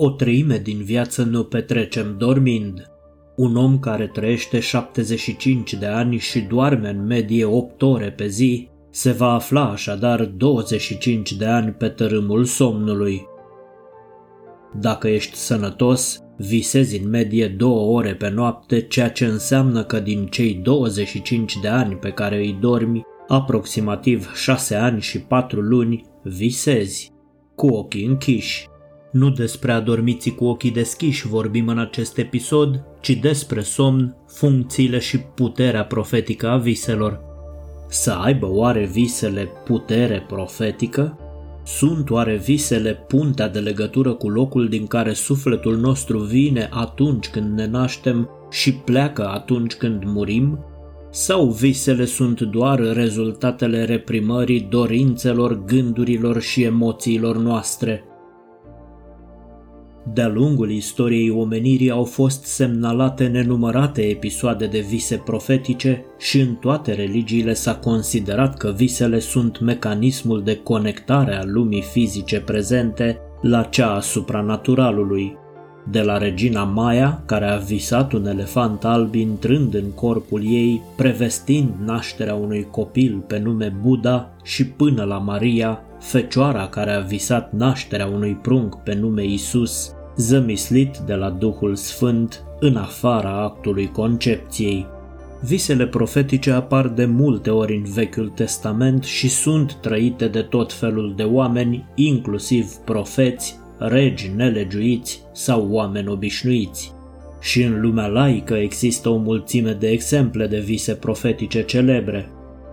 O treime din viață ne-o petrecem dormind. Un om care trăiește 75 de ani și doarme în medie 8 ore pe zi se va afla așadar 25 de ani pe tărâmul somnului. Dacă ești sănătos, visezi în medie 2 ore pe noapte, ceea ce înseamnă că din cei 25 de ani pe care îi dormi, aproximativ 6 ani și 4 luni, visezi, cu ochii închiși. Nu despre adormiții cu ochii deschiși vorbim în acest episod, ci despre somn, funcțiile și puterea profetică a viselor. Să aibă oare visele putere profetică? Sunt oare visele puntea de legătură cu locul din care sufletul nostru vine atunci când ne naștem și pleacă atunci când murim? Sau visele sunt doar rezultatele reprimării dorințelor, gândurilor și emoțiilor noastre? De-a lungul istoriei omenirii au fost semnalate nenumărate episoade de vise profetice și în toate religiile s-a considerat că visele sunt mecanismul de conectare a lumii fizice prezente la cea a supranaturalului. De la regina Maya, care a visat un elefant alb intrând în corpul ei, prevestind nașterea unui copil pe nume Buddha și până la Maria, fecioara care a visat nașterea unui prunc pe nume Isus, zămislit de la Duhul Sfânt în afara actului concepției. Visele profetice apar de multe ori în Vechiul Testament și sunt trăite de tot felul de oameni, inclusiv profeți, regi nelegiuiți sau oameni obișnuiți. Și în lumea laică există o mulțime de exemple de vise profetice celebre,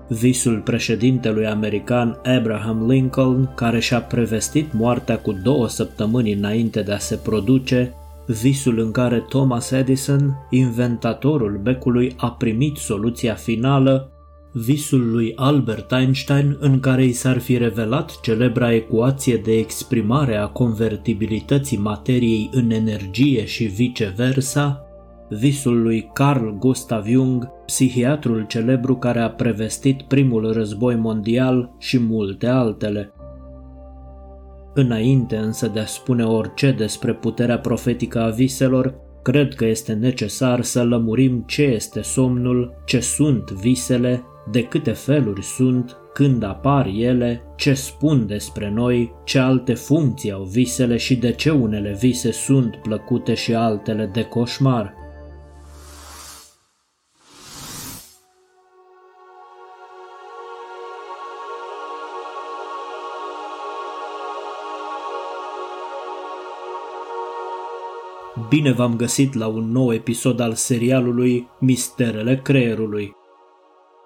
visul președintelui american Abraham Lincoln, care și-a prevestit moartea cu două săptămâni înainte de a se produce, visul în care Thomas Edison, inventatorul becului, a primit soluția finală, visul lui Albert Einstein în care i s-ar fi revelat celebra ecuație de exprimare a convertibilității materiei în energie și viceversa, visul lui Carl Gustav Jung, psihiatrul celebru care a prevestit primul război mondial și multe altele. Înainte însă de a spune orice despre puterea profetică a viselor, cred că este necesar să lămurim ce este somnul, ce sunt visele, de câte feluri sunt, când apar ele, ce spun despre noi, ce alte funcții au visele și de ce unele vise sunt plăcute și altele de coșmar. Bine v-am găsit la un nou episod al serialului Misterele Creierului.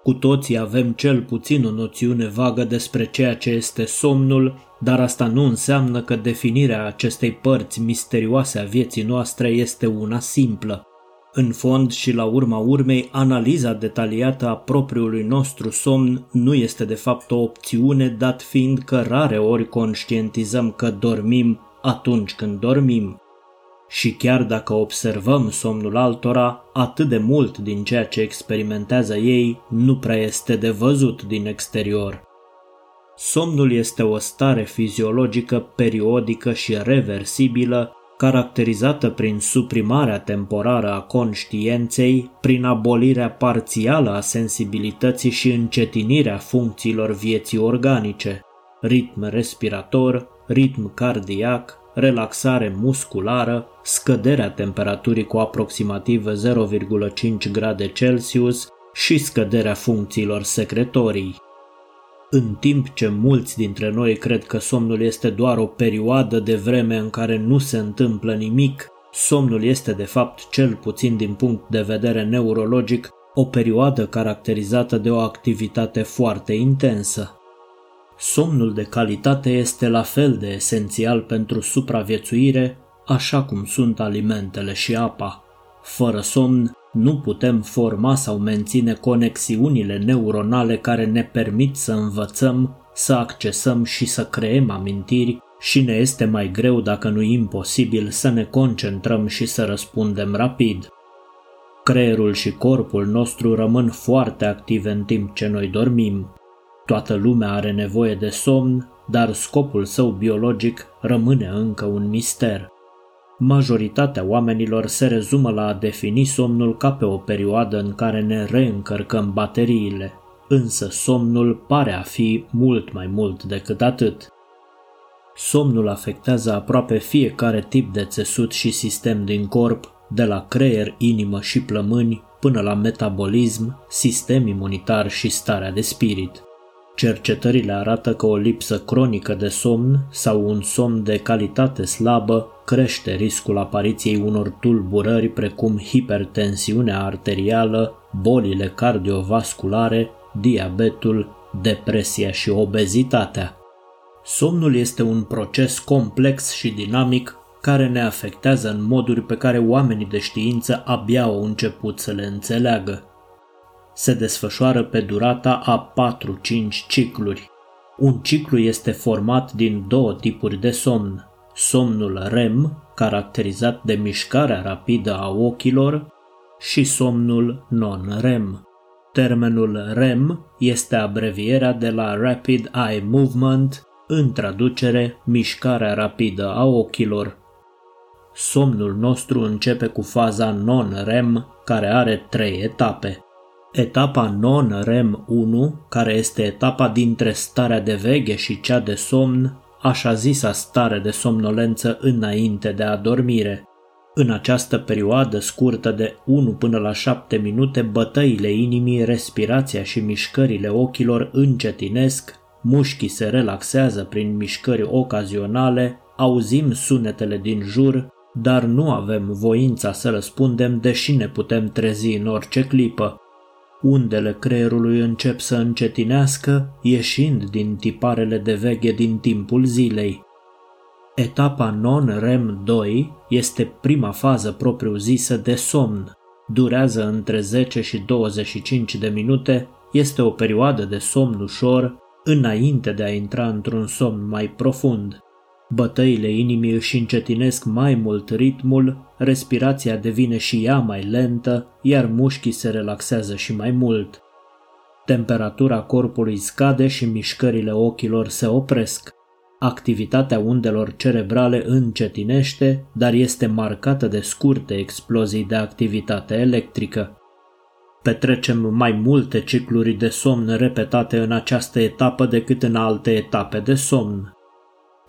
Cu toții avem cel puțin o noțiune vagă despre ceea ce este somnul, dar asta nu înseamnă că definirea acestei părți misterioase a vieții noastre este una simplă. În fond și la urma urmei, analiza detaliată a propriului nostru somn nu este de fapt o opțiune, dat fiind că rare ori conștientizăm că dormim atunci când dormim și chiar dacă observăm somnul altora, atât de mult din ceea ce experimentează ei nu prea este de văzut din exterior. Somnul este o stare fiziologică periodică și reversibilă, caracterizată prin suprimarea temporară a conștiinței, prin abolirea parțială a sensibilității și încetinirea funcțiilor vieții organice, ritm respirator, ritm cardiac, relaxare musculară, scăderea temperaturii cu aproximativ 0,5 grade Celsius și scăderea funcțiilor secretorii. În timp ce mulți dintre noi cred că somnul este doar o perioadă de vreme în care nu se întâmplă nimic, somnul este de fapt, cel puțin din punct de vedere neurologic, o perioadă caracterizată de o activitate foarte intensă. Somnul de calitate este la fel de esențial pentru supraviețuire, așa cum sunt alimentele și apa. Fără somn, nu putem forma sau menține conexiunile neuronale care ne permit să învățăm, să accesăm și să creăm amintiri și ne este mai greu, dacă nu imposibil, să ne concentrăm și să răspundem rapid. Creierul și corpul nostru rămân foarte active în timp ce noi dormim. Toată lumea are nevoie de somn, dar scopul său biologic rămâne încă un mister. Majoritatea oamenilor se rezumă la a defini somnul ca pe o perioadă în care ne reîncărcăm bateriile, însă somnul pare a fi mult mai mult decât atât. Somnul afectează aproape fiecare tip de țesut și sistem din corp, de la creier, inimă și plămâni, până la metabolism, sistem imunitar și starea de spirit. Cercetările arată că o lipsă cronică de somn sau un somn de calitate slabă crește riscul apariției unor tulburări precum hipertensiunea arterială, bolile cardiovasculare, diabetul, depresia și obezitatea. Somnul este un proces complex și dinamic care ne afectează în moduri pe care oamenii de știință abia au început să le înțeleagă. Se desfășoară pe durata a 4-5 cicluri. Un ciclu este format din două tipuri de somn. Somnul REM, caracterizat de mișcarea rapidă a ochilor, și somnul non-REM. Termenul REM este abrevierea de la Rapid Eye Movement, în traducere mișcarea rapidă a ochilor. Somnul nostru începe cu faza non-REM, care are trei etape. Etapa non-REM 1, care este etapa dintre starea de veche și cea de somn, așa zisa stare de somnolență înainte de adormire. În această perioadă scurtă de 1 până la 7 minute, bătăile inimii, respirația și mișcările ochilor încetinesc, mușchii se relaxează prin mișcări ocazionale, auzim sunetele din jur, dar nu avem voința să răspundem deși ne putem trezi în orice clipă. Undele creierului încep să încetinească, ieșind din tiparele de veche din timpul zilei. Etapa non-REM 2 este prima fază propriu-zisă de somn. Durează între 10 și 25 de minute, este o perioadă de somn ușor, înainte de a intra într-un somn mai profund. Bătăile inimii își încetinesc mai mult ritmul, respirația devine și ea mai lentă, iar mușchii se relaxează și mai mult. Temperatura corpului scade și mișcările ochilor se opresc. Activitatea undelor cerebrale încetinește, dar este marcată de scurte explozii de activitate electrică. Petrecem mai multe cicluri de somn repetate în această etapă decât în alte etape de somn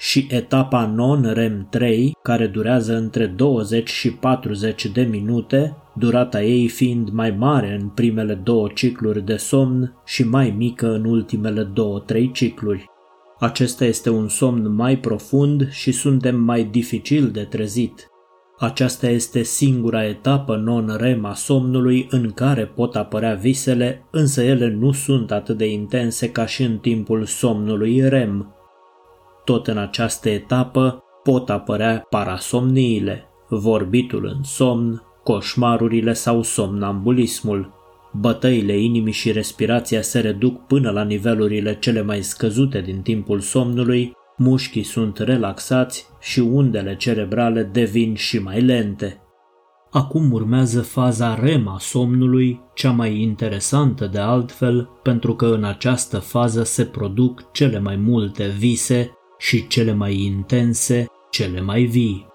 și etapa non-REM 3, care durează între 20 și 40 de minute, durata ei fiind mai mare în primele două cicluri de somn și mai mică în ultimele două-trei cicluri. Acesta este un somn mai profund și suntem mai dificil de trezit. Aceasta este singura etapă non-REM a somnului în care pot apărea visele, însă ele nu sunt atât de intense ca și în timpul somnului REM, tot în această etapă pot apărea parasomniile, vorbitul în somn, coșmarurile sau somnambulismul. Bătăile inimii și respirația se reduc până la nivelurile cele mai scăzute din timpul somnului, mușchii sunt relaxați și undele cerebrale devin și mai lente. Acum urmează faza REM a somnului, cea mai interesantă de altfel, pentru că în această fază se produc cele mai multe vise și cele mai intense, cele mai vii.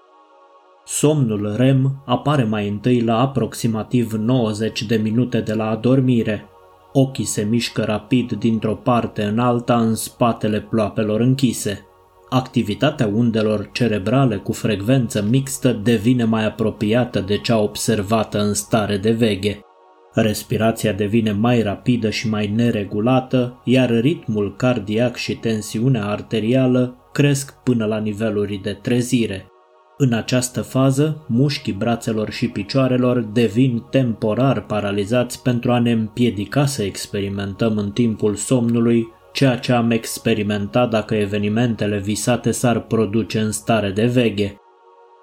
Somnul REM apare mai întâi la aproximativ 90 de minute de la adormire. Ochii se mișcă rapid dintr-o parte în alta în spatele ploapelor închise. Activitatea undelor cerebrale cu frecvență mixtă devine mai apropiată de cea observată în stare de veche. Respirația devine mai rapidă și mai neregulată, iar ritmul cardiac și tensiunea arterială cresc până la niveluri de trezire. În această fază, mușchii brațelor și picioarelor devin temporar paralizați pentru a ne împiedica să experimentăm în timpul somnului ceea ce am experimentat dacă evenimentele visate s-ar produce în stare de veche.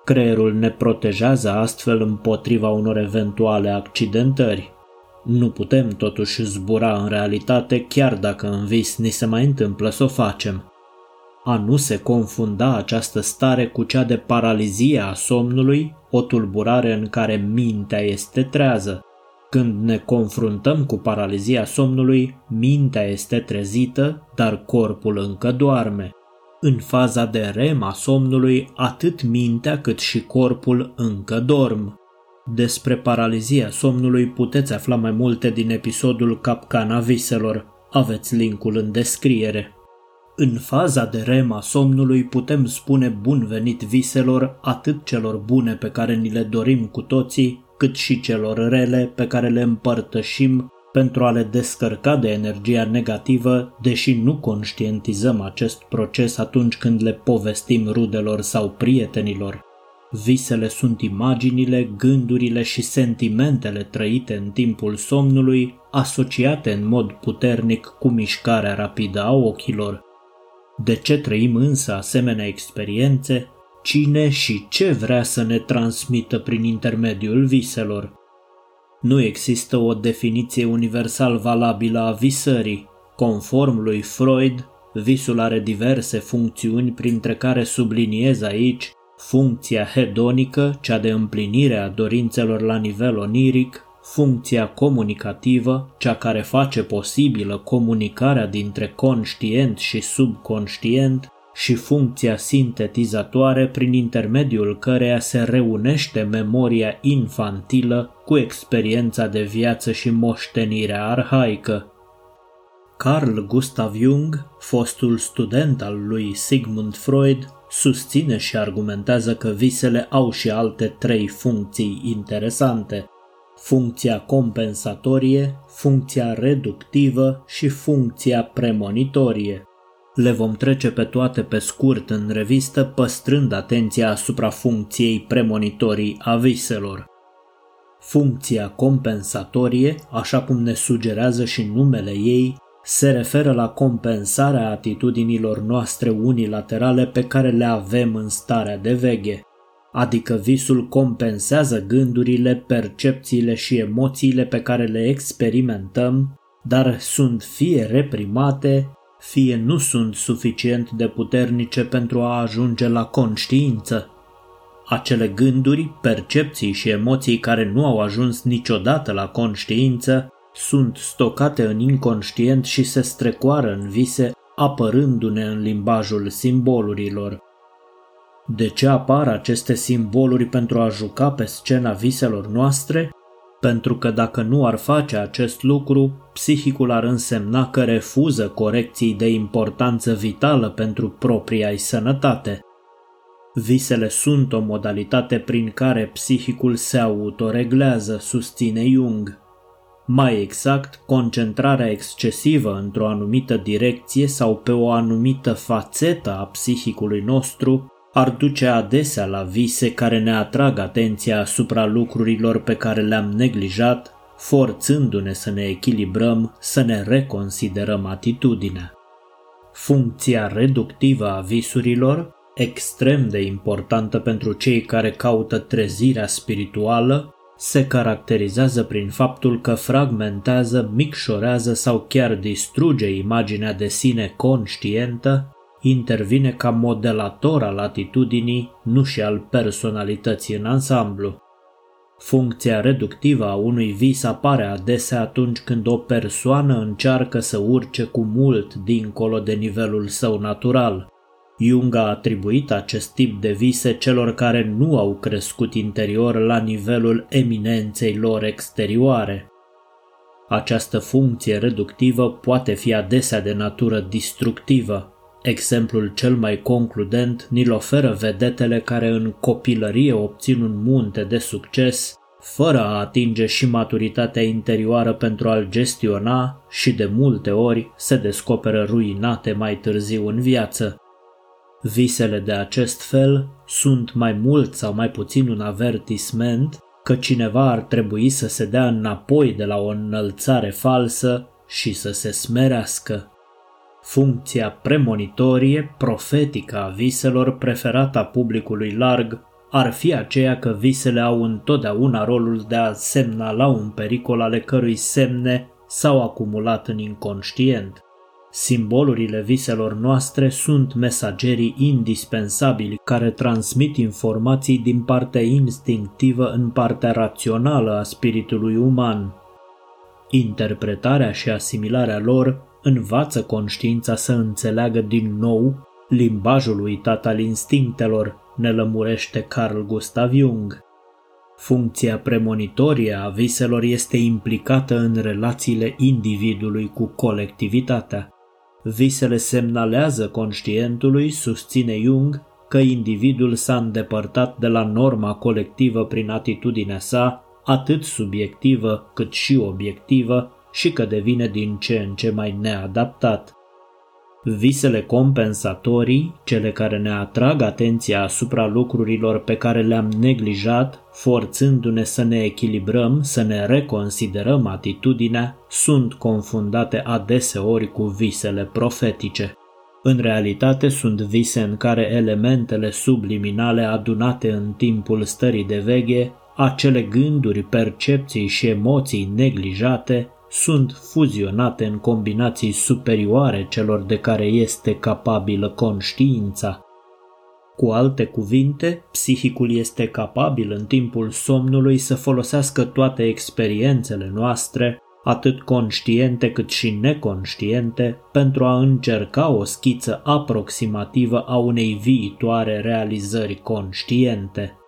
Creierul ne protejează astfel împotriva unor eventuale accidentări. Nu putem totuși zbura în realitate chiar dacă în vis ni se mai întâmplă să o facem. A nu se confunda această stare cu cea de paralizie a somnului, o tulburare în care mintea este trează. Când ne confruntăm cu paralizia somnului, mintea este trezită, dar corpul încă doarme. În faza de REM a somnului, atât mintea cât și corpul încă dorm. Despre paralizia somnului puteți afla mai multe din episodul Capcana Viselor. Aveți linkul în descriere. În faza de REM a somnului putem spune bun venit viselor atât celor bune pe care ni le dorim cu toții, cât și celor rele pe care le împărtășim pentru a le descărca de energia negativă, deși nu conștientizăm acest proces atunci când le povestim rudelor sau prietenilor. Visele sunt imaginile, gândurile și sentimentele trăite în timpul somnului, asociate în mod puternic cu mișcarea rapidă a ochilor. De ce trăim însă asemenea experiențe? Cine și ce vrea să ne transmită prin intermediul viselor? Nu există o definiție universal valabilă a visării. Conform lui Freud, visul are diverse funcțiuni, printre care subliniez aici funcția hedonică, cea de împlinire a dorințelor la nivel oniric, funcția comunicativă, cea care face posibilă comunicarea dintre conștient și subconștient, și funcția sintetizatoare prin intermediul căreia se reunește memoria infantilă cu experiența de viață și moștenirea arhaică. Carl Gustav Jung, fostul student al lui Sigmund Freud, susține și argumentează că visele au și alte trei funcții interesante. Funcția compensatorie, funcția reductivă și funcția premonitorie. Le vom trece pe toate pe scurt în revistă, păstrând atenția asupra funcției premonitorii a viselor. Funcția compensatorie, așa cum ne sugerează și numele ei, se referă la compensarea atitudinilor noastre unilaterale pe care le avem în starea de veche, adică visul compensează gândurile, percepțiile și emoțiile pe care le experimentăm, dar sunt fie reprimate, fie nu sunt suficient de puternice pentru a ajunge la conștiință. Acele gânduri, percepții și emoții care nu au ajuns niciodată la conștiință sunt stocate în inconștient și se strecoară în vise, apărându-ne în limbajul simbolurilor. De ce apar aceste simboluri pentru a juca pe scena viselor noastre? pentru că dacă nu ar face acest lucru, psihicul ar însemna că refuză corecții de importanță vitală pentru propria sănătate. Visele sunt o modalitate prin care psihicul se autoreglează, susține Jung. Mai exact, concentrarea excesivă într-o anumită direcție sau pe o anumită fațetă a psihicului nostru ar duce adesea la vise care ne atrag atenția asupra lucrurilor pe care le-am neglijat, forțându-ne să ne echilibrăm, să ne reconsiderăm atitudinea. Funcția reductivă a visurilor, extrem de importantă pentru cei care caută trezirea spirituală, se caracterizează prin faptul că fragmentează, micșorează sau chiar distruge imaginea de sine conștientă intervine ca modelator al atitudinii, nu și al personalității în ansamblu. Funcția reductivă a unui vis apare adesea atunci când o persoană încearcă să urce cu mult dincolo de nivelul său natural. Jung a atribuit acest tip de vise celor care nu au crescut interior la nivelul eminenței lor exterioare. Această funcție reductivă poate fi adesea de natură distructivă, Exemplul cel mai concludent ni-l oferă vedetele care în copilărie obțin un munte de succes, fără a atinge și maturitatea interioară pentru a-l gestiona și de multe ori se descoperă ruinate mai târziu în viață. Visele de acest fel sunt mai mult sau mai puțin un avertisment că cineva ar trebui să se dea înapoi de la o înălțare falsă și să se smerească. Funcția premonitorie, profetică a viselor preferată a publicului larg ar fi aceea că visele au întotdeauna rolul de a semna la un pericol ale cărui semne s-au acumulat în inconștient. Simbolurile viselor noastre sunt mesagerii indispensabili care transmit informații din partea instinctivă în partea rațională a spiritului uman. Interpretarea și asimilarea lor învață conștiința să înțeleagă din nou limbajul uitat al instinctelor, ne lămurește Carl Gustav Jung. Funcția premonitorie a viselor este implicată în relațiile individului cu colectivitatea. Visele semnalează conștientului, susține Jung, că individul s-a îndepărtat de la norma colectivă prin atitudinea sa, atât subiectivă cât și obiectivă, și că devine din ce în ce mai neadaptat. Visele compensatorii, cele care ne atrag atenția asupra lucrurilor pe care le-am neglijat, forțându-ne să ne echilibrăm, să ne reconsiderăm atitudinea, sunt confundate adeseori cu visele profetice. În realitate sunt vise în care elementele subliminale adunate în timpul stării de veche, acele gânduri, percepții și emoții neglijate, sunt fuzionate în combinații superioare celor de care este capabilă conștiința. Cu alte cuvinte, psihicul este capabil în timpul somnului să folosească toate experiențele noastre, atât conștiente cât și neconștiente, pentru a încerca o schiță aproximativă a unei viitoare realizări conștiente.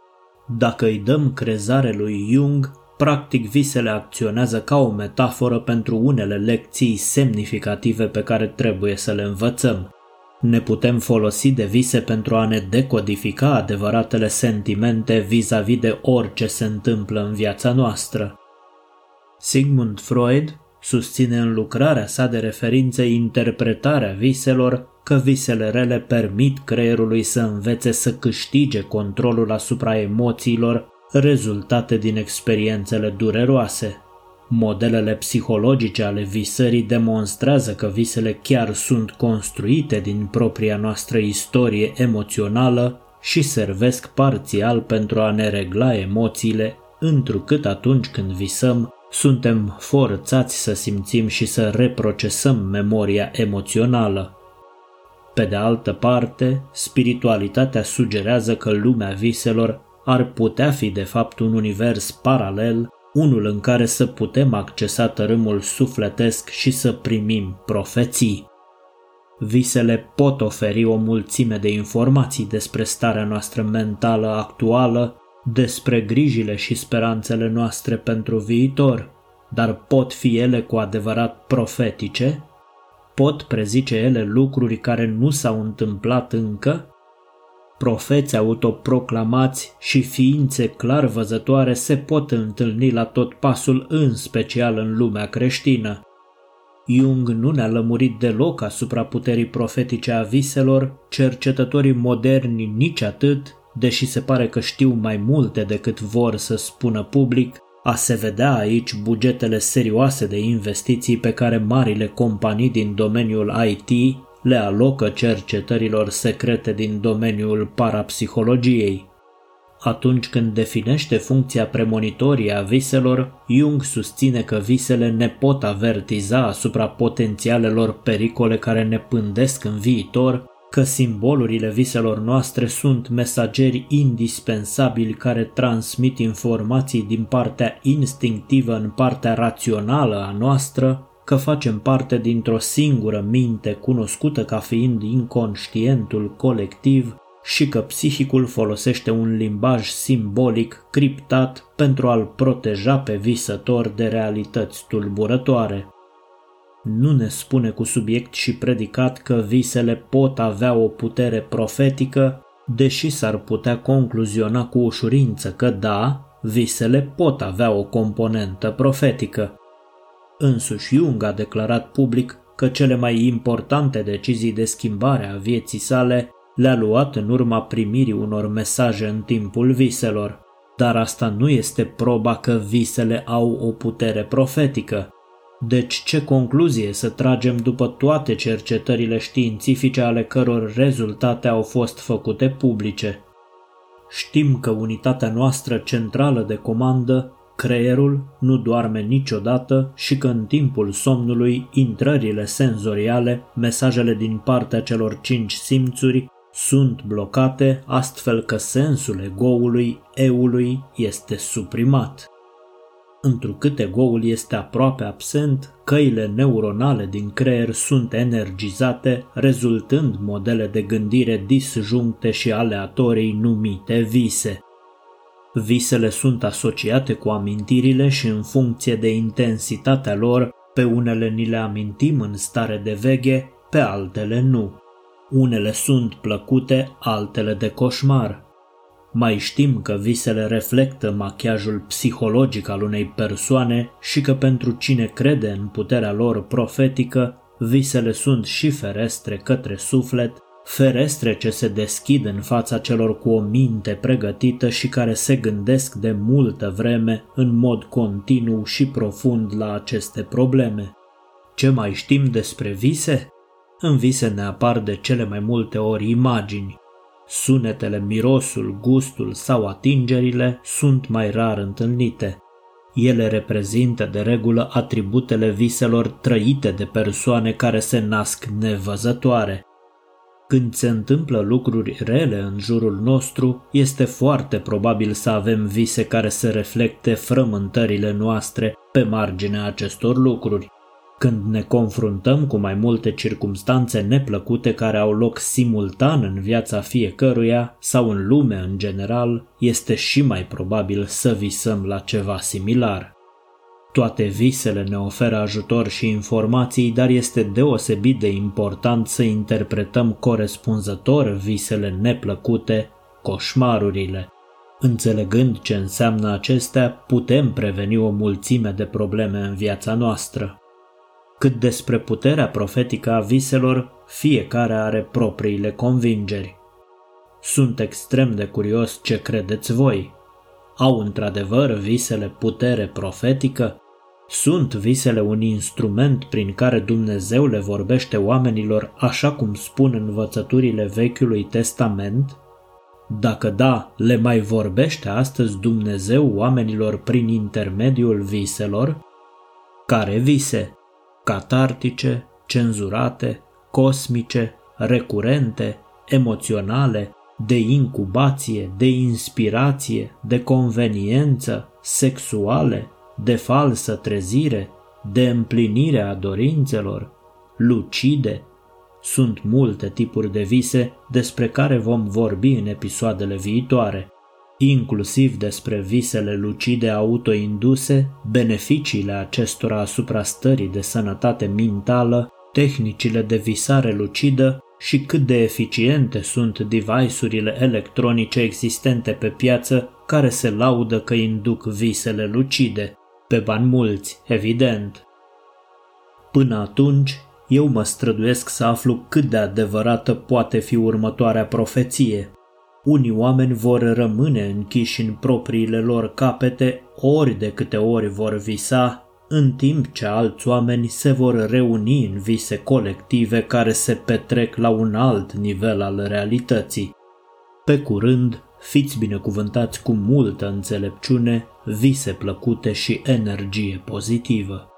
Dacă îi dăm crezare lui Jung, Practic, visele acționează ca o metaforă pentru unele lecții semnificative pe care trebuie să le învățăm. Ne putem folosi de vise pentru a ne decodifica adevăratele sentimente vis-a-vis de orice se întâmplă în viața noastră. Sigmund Freud susține în lucrarea sa de referință interpretarea viselor că visele rele permit creierului să învețe să câștige controlul asupra emoțiilor rezultate din experiențele dureroase. Modelele psihologice ale visării demonstrează că visele chiar sunt construite din propria noastră istorie emoțională și servesc parțial pentru a ne regla emoțiile, întrucât atunci când visăm, suntem forțați să simțim și să reprocesăm memoria emoțională. Pe de altă parte, spiritualitatea sugerează că lumea viselor ar putea fi de fapt un univers paralel, unul în care să putem accesa tărâmul sufletesc și să primim profeții. Visele pot oferi o mulțime de informații despre starea noastră mentală actuală, despre grijile și speranțele noastre pentru viitor, dar pot fi ele cu adevărat profetice? Pot prezice ele lucruri care nu s-au întâmplat încă? Profeți autoproclamați și ființe clar văzătoare se pot întâlni la tot pasul, în special în lumea creștină. Jung nu ne-a lămurit deloc asupra puterii profetice a viselor, cercetătorii moderni nici atât, deși se pare că știu mai multe decât vor să spună public, a se vedea aici bugetele serioase de investiții pe care marile companii din domeniul IT le alocă cercetărilor secrete din domeniul parapsihologiei. Atunci când definește funcția premonitorie a viselor, Jung susține că visele ne pot avertiza asupra potențialelor pericole care ne pândesc în viitor, că simbolurile viselor noastre sunt mesageri indispensabili care transmit informații din partea instinctivă în partea rațională a noastră că facem parte dintr-o singură minte cunoscută ca fiind inconștientul colectiv și că psihicul folosește un limbaj simbolic criptat pentru a-l proteja pe visător de realități tulburătoare. Nu ne spune cu subiect și predicat că visele pot avea o putere profetică, deși s-ar putea concluziona cu ușurință că da, visele pot avea o componentă profetică. Însuși Jung a declarat public că cele mai importante decizii de schimbare a vieții sale le-a luat în urma primirii unor mesaje în timpul viselor. Dar asta nu este proba că visele au o putere profetică. Deci ce concluzie să tragem după toate cercetările științifice ale căror rezultate au fost făcute publice? Știm că unitatea noastră centrală de comandă Creierul nu doarme niciodată și că în timpul somnului intrările senzoriale, mesajele din partea celor cinci simțuri, sunt blocate astfel că sensul egoului, eului, este suprimat. întrucât egoul este aproape absent, căile neuronale din creier sunt energizate, rezultând modele de gândire disjuncte și aleatorii numite vise. Visele sunt asociate cu amintirile și în funcție de intensitatea lor, pe unele ni le amintim în stare de veche, pe altele nu. Unele sunt plăcute, altele de coșmar. Mai știm că visele reflectă machiajul psihologic al unei persoane și că pentru cine crede în puterea lor profetică, visele sunt și ferestre către suflet, ferestre ce se deschid în fața celor cu o minte pregătită și care se gândesc de multă vreme în mod continuu și profund la aceste probleme. Ce mai știm despre vise? În vise ne apar de cele mai multe ori imagini. Sunetele, mirosul, gustul sau atingerile sunt mai rar întâlnite. Ele reprezintă de regulă atributele viselor trăite de persoane care se nasc nevăzătoare. Când se întâmplă lucruri rele în jurul nostru, este foarte probabil să avem vise care să reflecte frământările noastre pe marginea acestor lucruri. Când ne confruntăm cu mai multe circumstanțe neplăcute care au loc simultan în viața fiecăruia sau în lume în general, este și mai probabil să visăm la ceva similar. Toate visele ne oferă ajutor și informații, dar este deosebit de important să interpretăm corespunzător visele neplăcute, coșmarurile. Înțelegând ce înseamnă acestea, putem preveni o mulțime de probleme în viața noastră. Cât despre puterea profetică a viselor, fiecare are propriile convingeri. Sunt extrem de curios ce credeți voi. Au într-adevăr visele putere profetică? Sunt visele un instrument prin care Dumnezeu le vorbește oamenilor așa cum spun învățăturile Vechiului Testament? Dacă da, le mai vorbește astăzi Dumnezeu oamenilor prin intermediul viselor? Care vise? Catartice, cenzurate, cosmice, recurente, emoționale, de incubație, de inspirație, de conveniență, sexuale, de falsă trezire, de împlinire a dorințelor, lucide. Sunt multe tipuri de vise despre care vom vorbi în episoadele viitoare, inclusiv despre visele lucide autoinduse, beneficiile acestora asupra stării de sănătate mentală, tehnicile de visare lucidă și cât de eficiente sunt device-urile electronice existente pe piață care se laudă că induc visele lucide. Pe bani mulți, evident. Până atunci, eu mă străduiesc să aflu cât de adevărată poate fi următoarea profeție. Unii oameni vor rămâne închiși în propriile lor capete ori de câte ori vor visa, în timp ce alți oameni se vor reuni în vise colective care se petrec la un alt nivel al realității. Pe curând, fiți binecuvântați cu multă înțelepciune, vise plăcute și energie pozitivă.